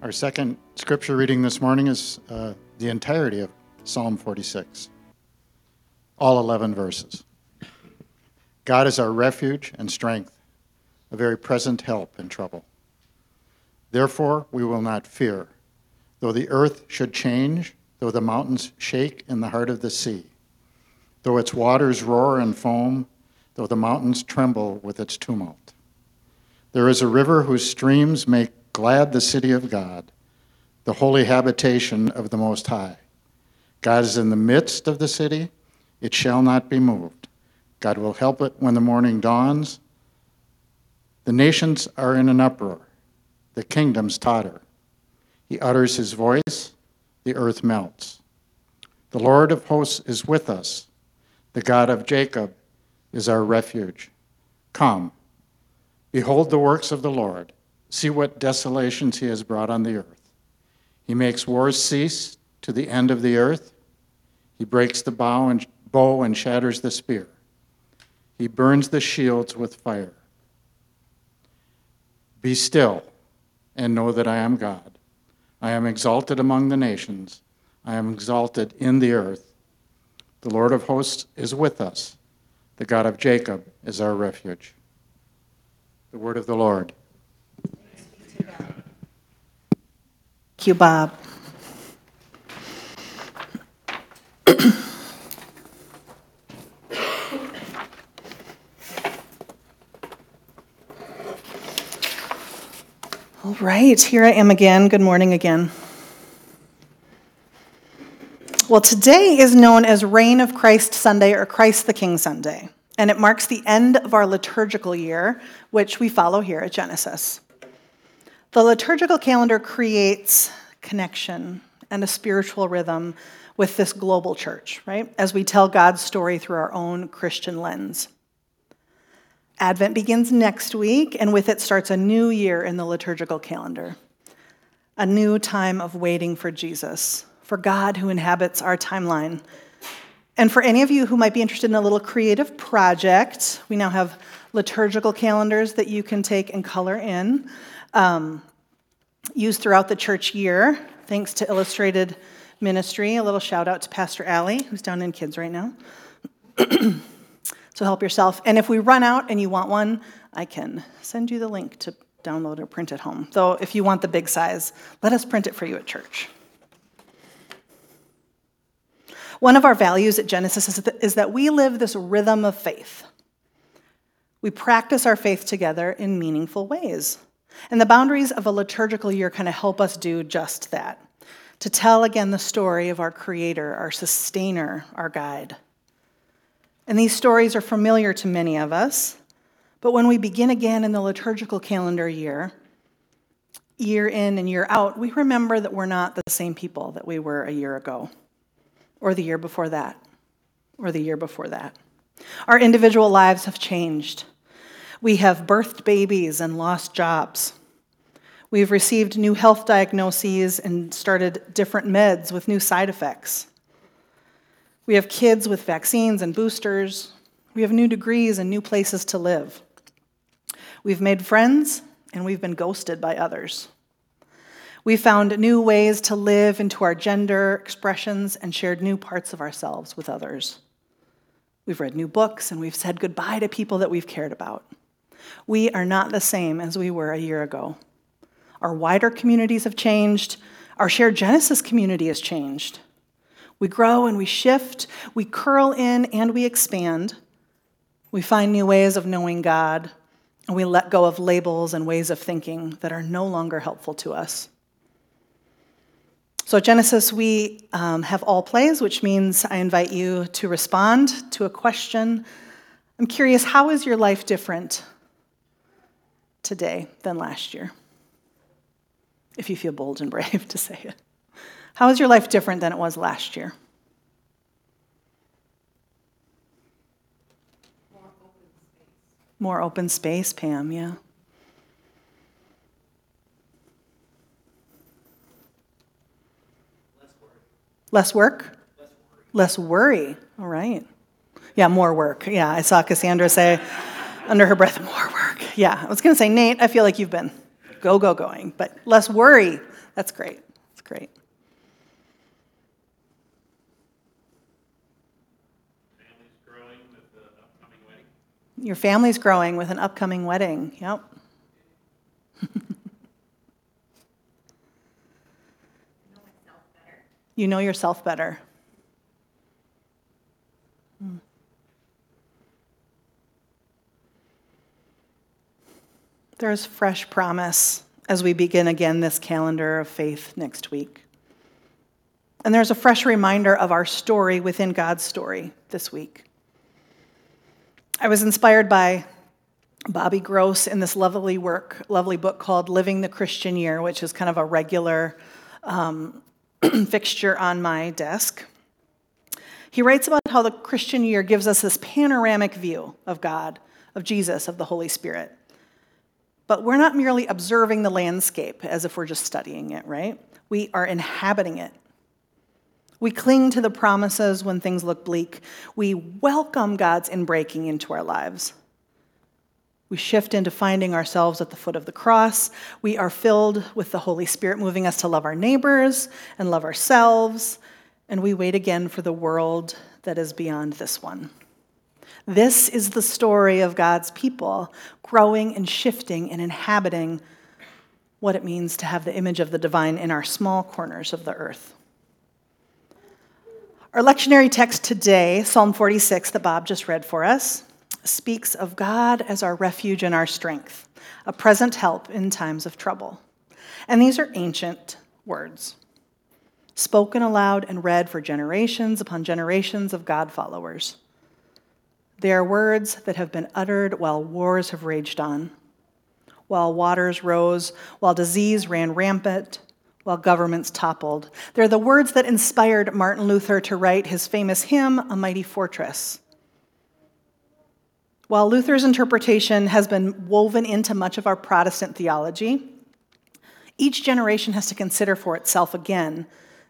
Our second scripture reading this morning is uh, the entirety of Psalm 46, all 11 verses. God is our refuge and strength, a very present help in trouble. Therefore, we will not fear, though the earth should change, though the mountains shake in the heart of the sea, though its waters roar and foam, though the mountains tremble with its tumult. There is a river whose streams make glad the city of God, the holy habitation of the Most High. God is in the midst of the city, it shall not be moved. God will help it when the morning dawns. The nations are in an uproar, the kingdoms totter. He utters his voice, the earth melts. The Lord of hosts is with us, the God of Jacob is our refuge. Come, behold the works of the Lord. See what desolations he has brought on the earth. He makes wars cease to the end of the earth. He breaks the bow and, bow and shatters the spear. He burns the shields with fire. Be still and know that I am God. I am exalted among the nations. I am exalted in the earth. The Lord of hosts is with us. The God of Jacob is our refuge. The word of the Lord. You, Bob. All right, here I am again. Good morning again. Well, today is known as Reign of Christ Sunday or Christ the King Sunday, and it marks the end of our liturgical year, which we follow here at Genesis. The liturgical calendar creates connection and a spiritual rhythm with this global church, right? As we tell God's story through our own Christian lens. Advent begins next week, and with it starts a new year in the liturgical calendar. A new time of waiting for Jesus, for God who inhabits our timeline. And for any of you who might be interested in a little creative project, we now have liturgical calendars that you can take and color in um, used throughout the church year, thanks to Illustrated Ministry. A little shout out to Pastor Allie, who's down in kids right now. so help yourself. And if we run out and you want one, I can send you the link to download or print at home. Though, if you want the big size, let us print it for you at church. One of our values at Genesis is that, is that we live this rhythm of faith. We practice our faith together in meaningful ways. And the boundaries of a liturgical year kind of help us do just that to tell again the story of our Creator, our Sustainer, our Guide. And these stories are familiar to many of us, but when we begin again in the liturgical calendar year, year in and year out, we remember that we're not the same people that we were a year ago, or the year before that, or the year before that. Our individual lives have changed. We have birthed babies and lost jobs. We've received new health diagnoses and started different meds with new side effects. We have kids with vaccines and boosters. We have new degrees and new places to live. We've made friends and we've been ghosted by others. We found new ways to live into our gender expressions and shared new parts of ourselves with others. We've read new books and we've said goodbye to people that we've cared about. We are not the same as we were a year ago. Our wider communities have changed. Our shared Genesis community has changed. We grow and we shift, we curl in and we expand. We find new ways of knowing God, and we let go of labels and ways of thinking that are no longer helpful to us. So at Genesis, we um, have all plays, which means I invite you to respond to a question. I'm curious, how is your life different today than last year? If you feel bold and brave to say it. How is your life different than it was last year? More open space, Pam, yeah. Less work? Less worry. All right. Yeah, more work. Yeah, I saw Cassandra say under her breath, more work. Yeah, I was going to say, Nate, I feel like you've been go, go, going, but less worry. That's great. That's great. Your family's growing with an upcoming wedding. Yep. You know yourself better. There's fresh promise as we begin again this calendar of faith next week. And there's a fresh reminder of our story within God's story this week. I was inspired by Bobby Gross in this lovely work, lovely book called Living the Christian Year, which is kind of a regular um, fixture on my desk. He writes about how the Christian year gives us this panoramic view of God, of Jesus, of the Holy Spirit. But we're not merely observing the landscape as if we're just studying it, right? We are inhabiting it. We cling to the promises when things look bleak. We welcome God's inbreaking into our lives. We shift into finding ourselves at the foot of the cross. We are filled with the Holy Spirit moving us to love our neighbors and love ourselves. And we wait again for the world that is beyond this one. This is the story of God's people growing and shifting and inhabiting what it means to have the image of the divine in our small corners of the earth. Our lectionary text today, Psalm 46, that Bob just read for us, speaks of God as our refuge and our strength, a present help in times of trouble. And these are ancient words, spoken aloud and read for generations upon generations of God followers. They are words that have been uttered while wars have raged on, while waters rose, while disease ran rampant, while governments toppled. They're the words that inspired Martin Luther to write his famous hymn, A Mighty Fortress. While Luther's interpretation has been woven into much of our Protestant theology, each generation has to consider for itself again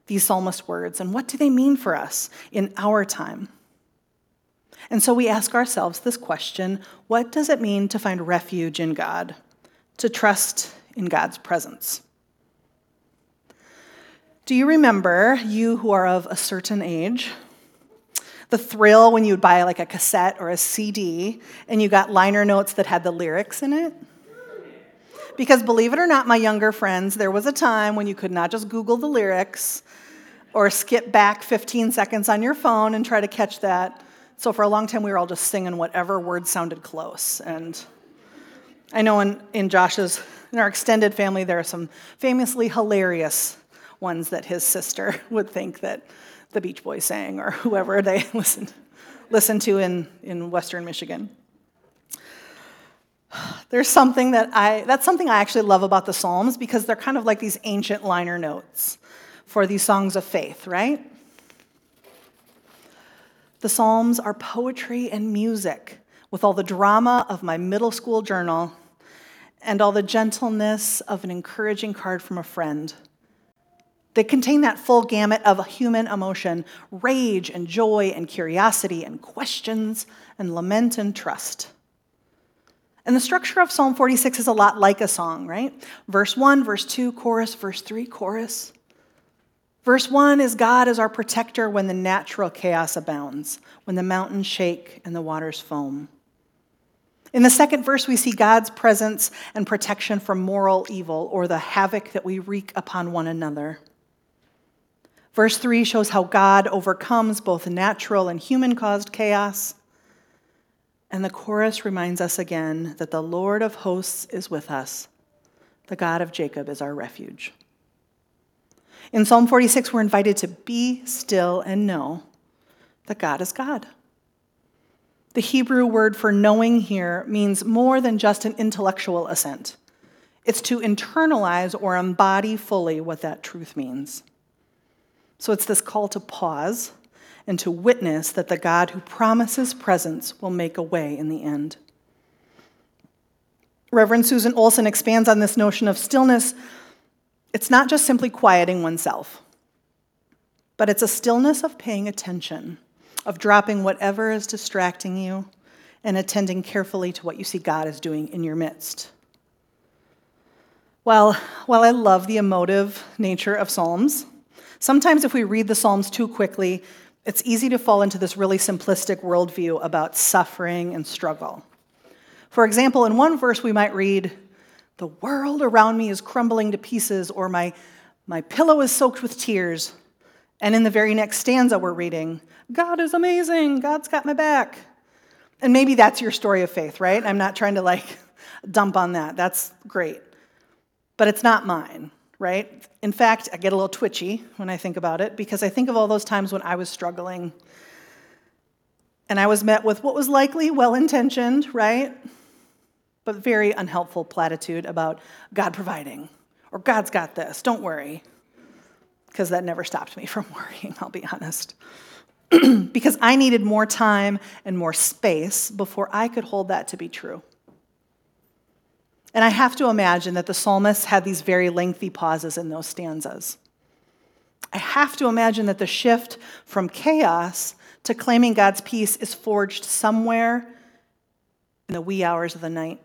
these psalmist words and what do they mean for us in our time? And so we ask ourselves this question what does it mean to find refuge in God, to trust in God's presence? Do you remember, you who are of a certain age, the thrill when you would buy like a cassette or a CD and you got liner notes that had the lyrics in it. Because believe it or not, my younger friends, there was a time when you could not just Google the lyrics or skip back 15 seconds on your phone and try to catch that. So for a long time, we were all just singing whatever word sounded close. And I know in, in Josh's, in our extended family, there are some famously hilarious ones that his sister would think that the Beach Boys sang or whoever they listened, listened to in, in Western Michigan. There's something that I, that's something I actually love about the Psalms because they're kind of like these ancient liner notes for these songs of faith, right? The Psalms are poetry and music with all the drama of my middle school journal and all the gentleness of an encouraging card from a friend they contain that full gamut of human emotion rage and joy and curiosity and questions and lament and trust. And the structure of Psalm 46 is a lot like a song, right? Verse 1, verse 2, chorus, verse 3, chorus. Verse 1 is God as our protector when the natural chaos abounds, when the mountains shake and the waters foam. In the second verse, we see God's presence and protection from moral evil or the havoc that we wreak upon one another. Verse 3 shows how God overcomes both natural and human caused chaos. And the chorus reminds us again that the Lord of hosts is with us. The God of Jacob is our refuge. In Psalm 46, we're invited to be still and know that God is God. The Hebrew word for knowing here means more than just an intellectual assent. It's to internalize or embody fully what that truth means. So it's this call to pause and to witness that the God who promises presence will make a way in the end. Reverend Susan Olson expands on this notion of stillness. It's not just simply quieting oneself, but it's a stillness of paying attention, of dropping whatever is distracting you and attending carefully to what you see God is doing in your midst. Well, while I love the emotive nature of Psalms, Sometimes, if we read the Psalms too quickly, it's easy to fall into this really simplistic worldview about suffering and struggle. For example, in one verse, we might read, The world around me is crumbling to pieces, or my, my pillow is soaked with tears. And in the very next stanza, we're reading, God is amazing, God's got my back. And maybe that's your story of faith, right? I'm not trying to like dump on that. That's great. But it's not mine right? In fact, I get a little twitchy when I think about it because I think of all those times when I was struggling and I was met with what was likely well intentioned, right? But very unhelpful platitude about God providing or God's got this, don't worry. Because that never stopped me from worrying, I'll be honest. because I needed more time and more space before I could hold that to be true. And I have to imagine that the psalmist had these very lengthy pauses in those stanzas. I have to imagine that the shift from chaos to claiming God's peace is forged somewhere in the wee hours of the night.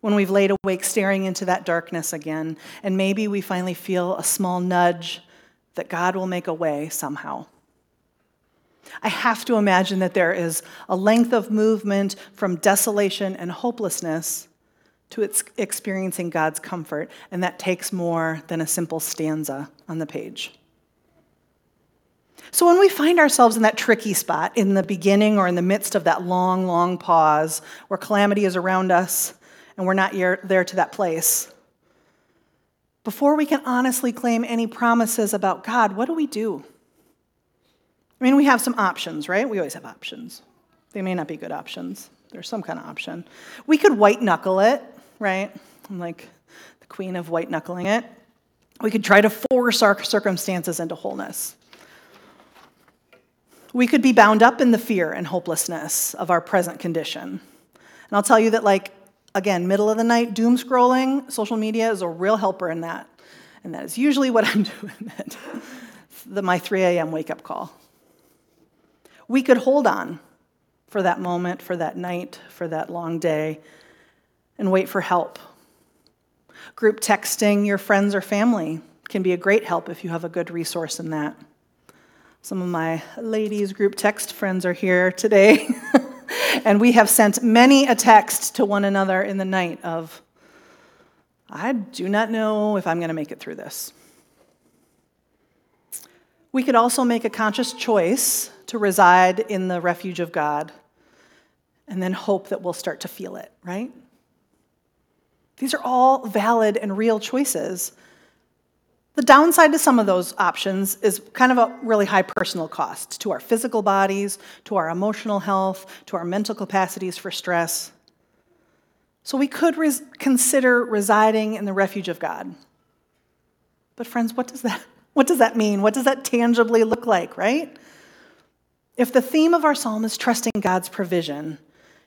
When we've laid awake staring into that darkness again, and maybe we finally feel a small nudge that God will make a way somehow. I have to imagine that there is a length of movement from desolation and hopelessness to experiencing God's comfort, and that takes more than a simple stanza on the page. So, when we find ourselves in that tricky spot in the beginning or in the midst of that long, long pause where calamity is around us and we're not there to that place, before we can honestly claim any promises about God, what do we do? I mean, we have some options, right? We always have options. They may not be good options, there's some kind of option. We could white knuckle it right? I'm like the queen of white knuckling it. We could try to force our circumstances into wholeness. We could be bound up in the fear and hopelessness of our present condition. And I'll tell you that, like, again, middle of the night doom scrolling, social media is a real helper in that. And that is usually what I'm doing at the, my 3 a.m. wake up call. We could hold on for that moment, for that night, for that long day, and wait for help. Group texting your friends or family can be a great help if you have a good resource in that. Some of my ladies' group text friends are here today, and we have sent many a text to one another in the night of, I do not know if I'm going to make it through this. We could also make a conscious choice to reside in the refuge of God and then hope that we'll start to feel it, right? These are all valid and real choices. The downside to some of those options is kind of a really high personal cost to our physical bodies, to our emotional health, to our mental capacities for stress. So we could res- consider residing in the refuge of God. But friends, what does that what does that mean? What does that tangibly look like, right? If the theme of our psalm is trusting God's provision,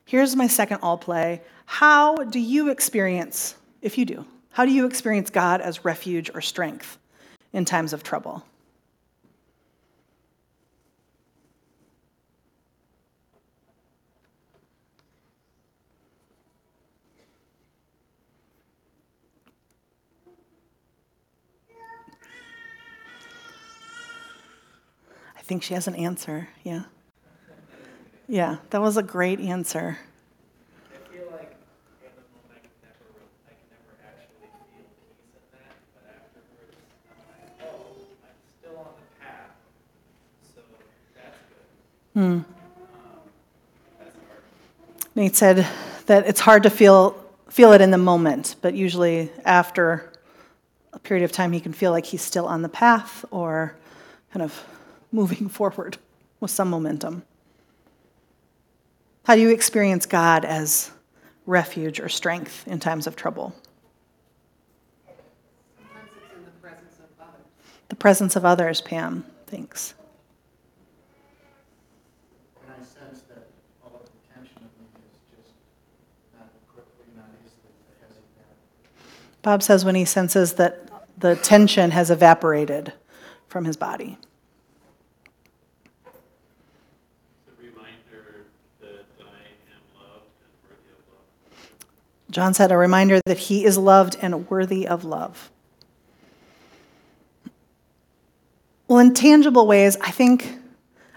here's my second all play. How do you experience, if you do, how do you experience God as refuge or strength in times of trouble? I think she has an answer, yeah. Yeah, that was a great answer. Nate said that it's hard to feel, feel it in the moment, but usually after a period of time, he can feel like he's still on the path or kind of moving forward with some momentum. How do you experience God as refuge or strength in times of trouble? The presence, the presence of others, Pam. Thanks. Bob says when he senses that the tension has evaporated from his body. John said, a reminder that he is loved and worthy of love. Well, in tangible ways, I think,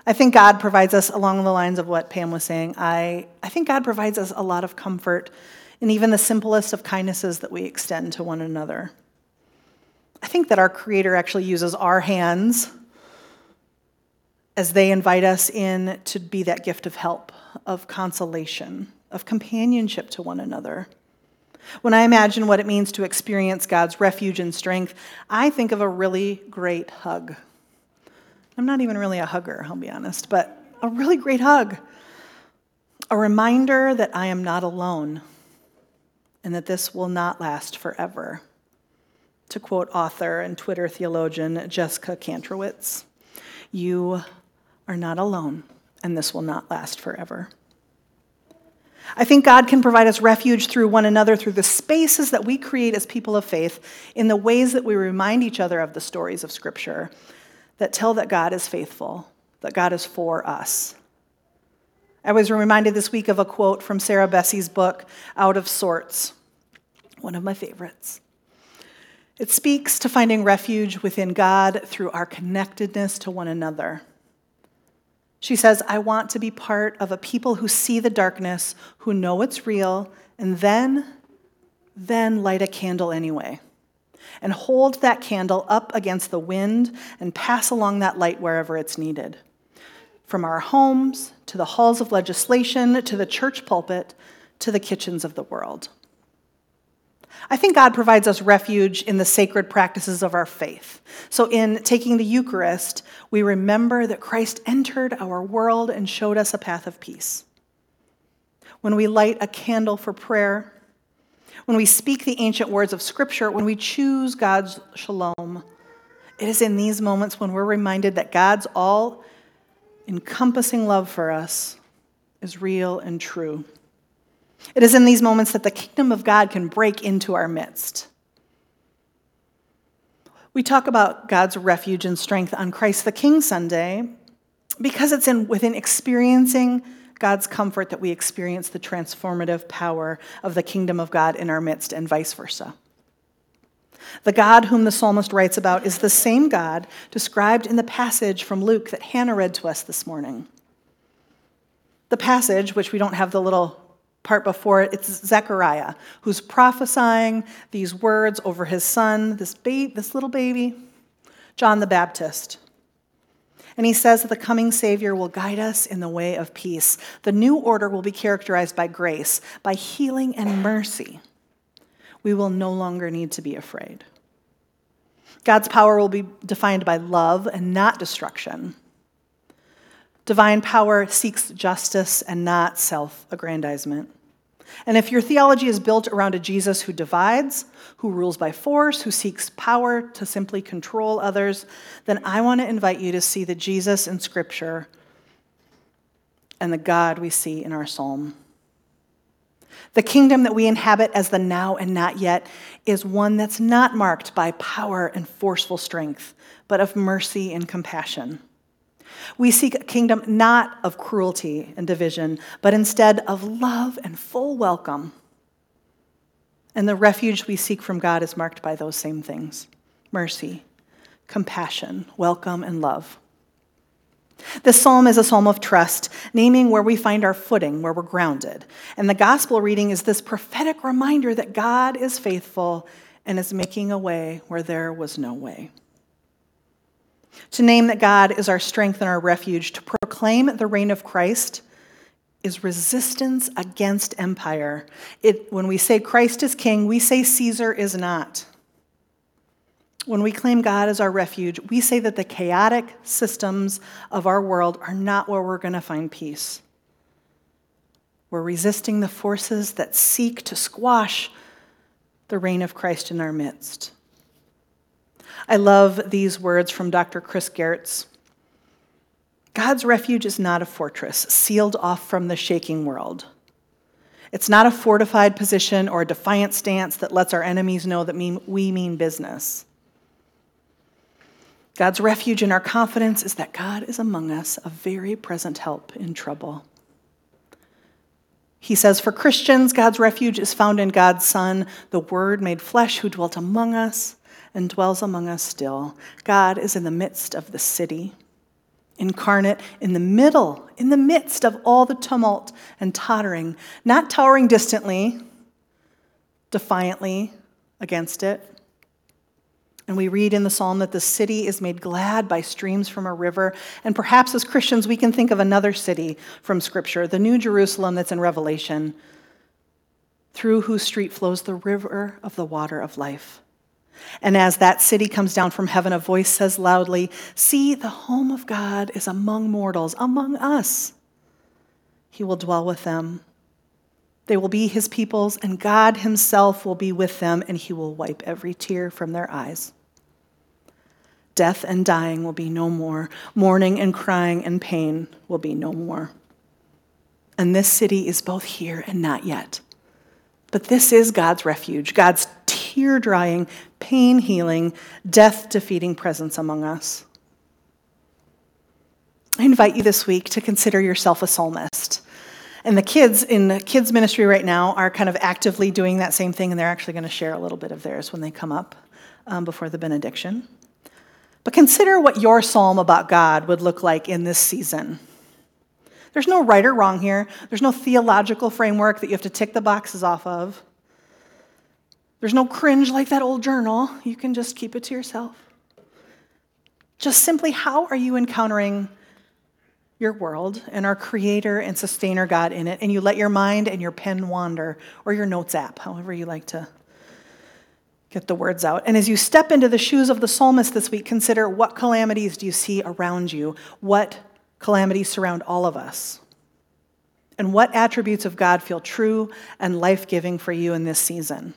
I think God provides us along the lines of what Pam was saying. I, I think God provides us a lot of comfort in even the simplest of kindnesses that we extend to one another. I think that our Creator actually uses our hands as they invite us in to be that gift of help, of consolation, of companionship to one another. When I imagine what it means to experience God's refuge and strength, I think of a really great hug. I'm not even really a hugger, I'll be honest, but a really great hug. A reminder that I am not alone and that this will not last forever. To quote author and Twitter theologian Jessica Kantrowitz, you are not alone, and this will not last forever. I think God can provide us refuge through one another, through the spaces that we create as people of faith, in the ways that we remind each other of the stories of Scripture that tell that God is faithful, that God is for us. I was reminded this week of a quote from Sarah Bessey's book, Out of Sorts, one of my favorites. It speaks to finding refuge within God through our connectedness to one another. She says, I want to be part of a people who see the darkness, who know it's real, and then, then light a candle anyway. And hold that candle up against the wind and pass along that light wherever it's needed. From our homes to the halls of legislation to the church pulpit to the kitchens of the world. I think God provides us refuge in the sacred practices of our faith. So, in taking the Eucharist, we remember that Christ entered our world and showed us a path of peace. When we light a candle for prayer, when we speak the ancient words of Scripture, when we choose God's shalom, it is in these moments when we're reminded that God's all encompassing love for us is real and true. It is in these moments that the kingdom of God can break into our midst. We talk about God's refuge and strength on Christ the King Sunday because it's in, within experiencing God's comfort that we experience the transformative power of the kingdom of God in our midst and vice versa. The God whom the psalmist writes about is the same God described in the passage from Luke that Hannah read to us this morning. The passage, which we don't have the little part before it, it's Zechariah who's prophesying these words over his son, this, ba- this little baby, John the Baptist. And he says that the coming Savior will guide us in the way of peace. The new order will be characterized by grace, by healing and mercy. We will no longer need to be afraid. God's power will be defined by love and not destruction. Divine power seeks justice and not self aggrandizement. And if your theology is built around a Jesus who divides, who rules by force, who seeks power to simply control others, then I want to invite you to see the Jesus in Scripture and the God we see in our psalm. The kingdom that we inhabit as the now and not yet is one that's not marked by power and forceful strength, but of mercy and compassion. We seek a kingdom not of cruelty and division, but instead of love and full welcome. And the refuge we seek from God is marked by those same things mercy, compassion, welcome, and love. This psalm is a psalm of trust, naming where we find our footing, where we're grounded. And the gospel reading is this prophetic reminder that God is faithful and is making a way where there was no way. To name that God is our strength and our refuge, to proclaim the reign of Christ is resistance against empire. It, when we say Christ is king, we say Caesar is not. When we claim God as our refuge, we say that the chaotic systems of our world are not where we're going to find peace. We're resisting the forces that seek to squash the reign of Christ in our midst. I love these words from Dr. Chris Gehrz. God's refuge is not a fortress sealed off from the shaking world. It's not a fortified position or a defiant stance that lets our enemies know that we mean business. God's refuge and our confidence is that God is among us, a very present help in trouble. He says, For Christians, God's refuge is found in God's Son, the Word made flesh, who dwelt among us and dwells among us still. God is in the midst of the city, incarnate in the middle, in the midst of all the tumult and tottering, not towering distantly, defiantly against it, and we read in the psalm that the city is made glad by streams from a river. And perhaps as Christians, we can think of another city from Scripture, the New Jerusalem that's in Revelation, through whose street flows the river of the water of life. And as that city comes down from heaven, a voice says loudly, See, the home of God is among mortals, among us. He will dwell with them. They will be his peoples, and God himself will be with them, and he will wipe every tear from their eyes. Death and dying will be no more. Mourning and crying and pain will be no more. And this city is both here and not yet. But this is God's refuge, God's tear drying, pain healing, death defeating presence among us. I invite you this week to consider yourself a psalmist. And the kids in kids ministry right now are kind of actively doing that same thing, and they're actually going to share a little bit of theirs when they come up um, before the benediction. But consider what your psalm about God would look like in this season. There's no right or wrong here. There's no theological framework that you have to tick the boxes off of. There's no cringe like that old journal. You can just keep it to yourself. Just simply, how are you encountering your world and our creator and sustainer God in it, and you let your mind and your pen wander, or your notes app, however you like to get the words out. And as you step into the shoes of the psalmist this week, consider what calamities do you see around you? What calamities surround all of us? And what attributes of God feel true and life giving for you in this season?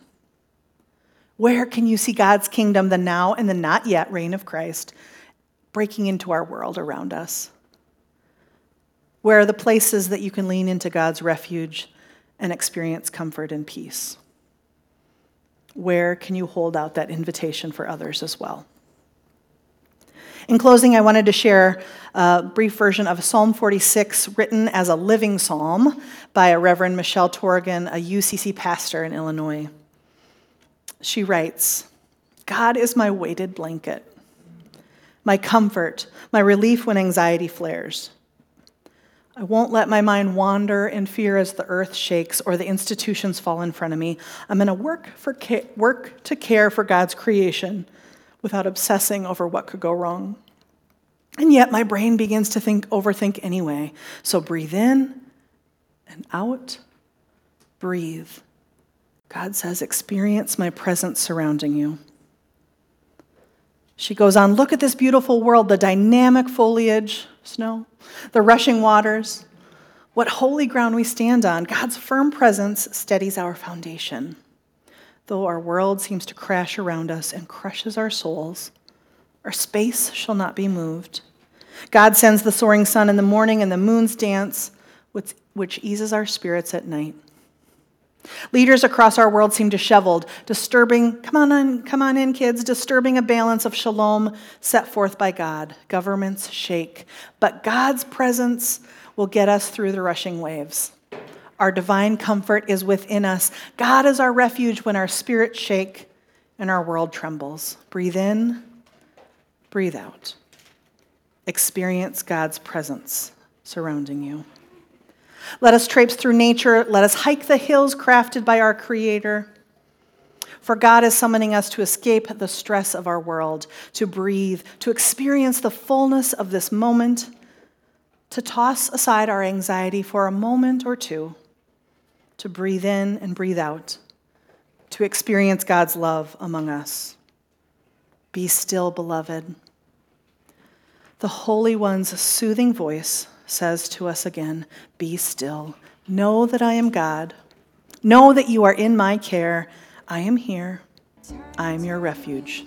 Where can you see God's kingdom, the now and the not yet reign of Christ, breaking into our world around us? Where are the places that you can lean into God's refuge and experience comfort and peace? where can you hold out that invitation for others as well? In closing, I wanted to share a brief version of Psalm 46 written as a living psalm by a Reverend Michelle Torigian, a UCC pastor in Illinois. She writes God is my weighted blanket, my comfort, my relief when anxiety flares. I won't let my mind wander in fear as the earth shakes or the institutions fall in front of me. I'm going to work, for ca- work to care for God's creation without obsessing over what could go wrong. And yet my brain begins to think, overthink anyway. So breathe in and out. Breathe. God says, experience my presence surrounding you. She goes on, look at this beautiful world, the dynamic foliage, snow, the rushing waters. What holy ground we stand on. God's firm presence steadies our foundation. Though our world seems to crash around us and crushes our souls, our space shall not be moved. God sends the soaring sun in the morning and the moon's dance, which, which eases our spirits at night. Leaders across our world seem disheveled, disturbing, come on in, come on in, kids, disturbing a balance of shalom set forth by God. Governments shake, but God's presence will get us through the rushing waves. Our divine comfort is within us. God is our refuge when our spirits shake and our world trembles. Breathe in, breathe out. Experience God's presence surrounding you. Let us traipse through nature. Let us hike the hills crafted by our Creator. For God is summoning us to escape the stress of our world, to breathe, to experience the fullness of this moment, to toss aside our anxiety for a moment or two, to breathe in and breathe out, to experience God's love among us. Be still, beloved. The Holy One's soothing voice says to us again Be still. Know that I am God. Know that you are in my care I am here. I am your refuge.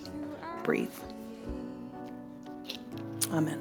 Breathe. Amen.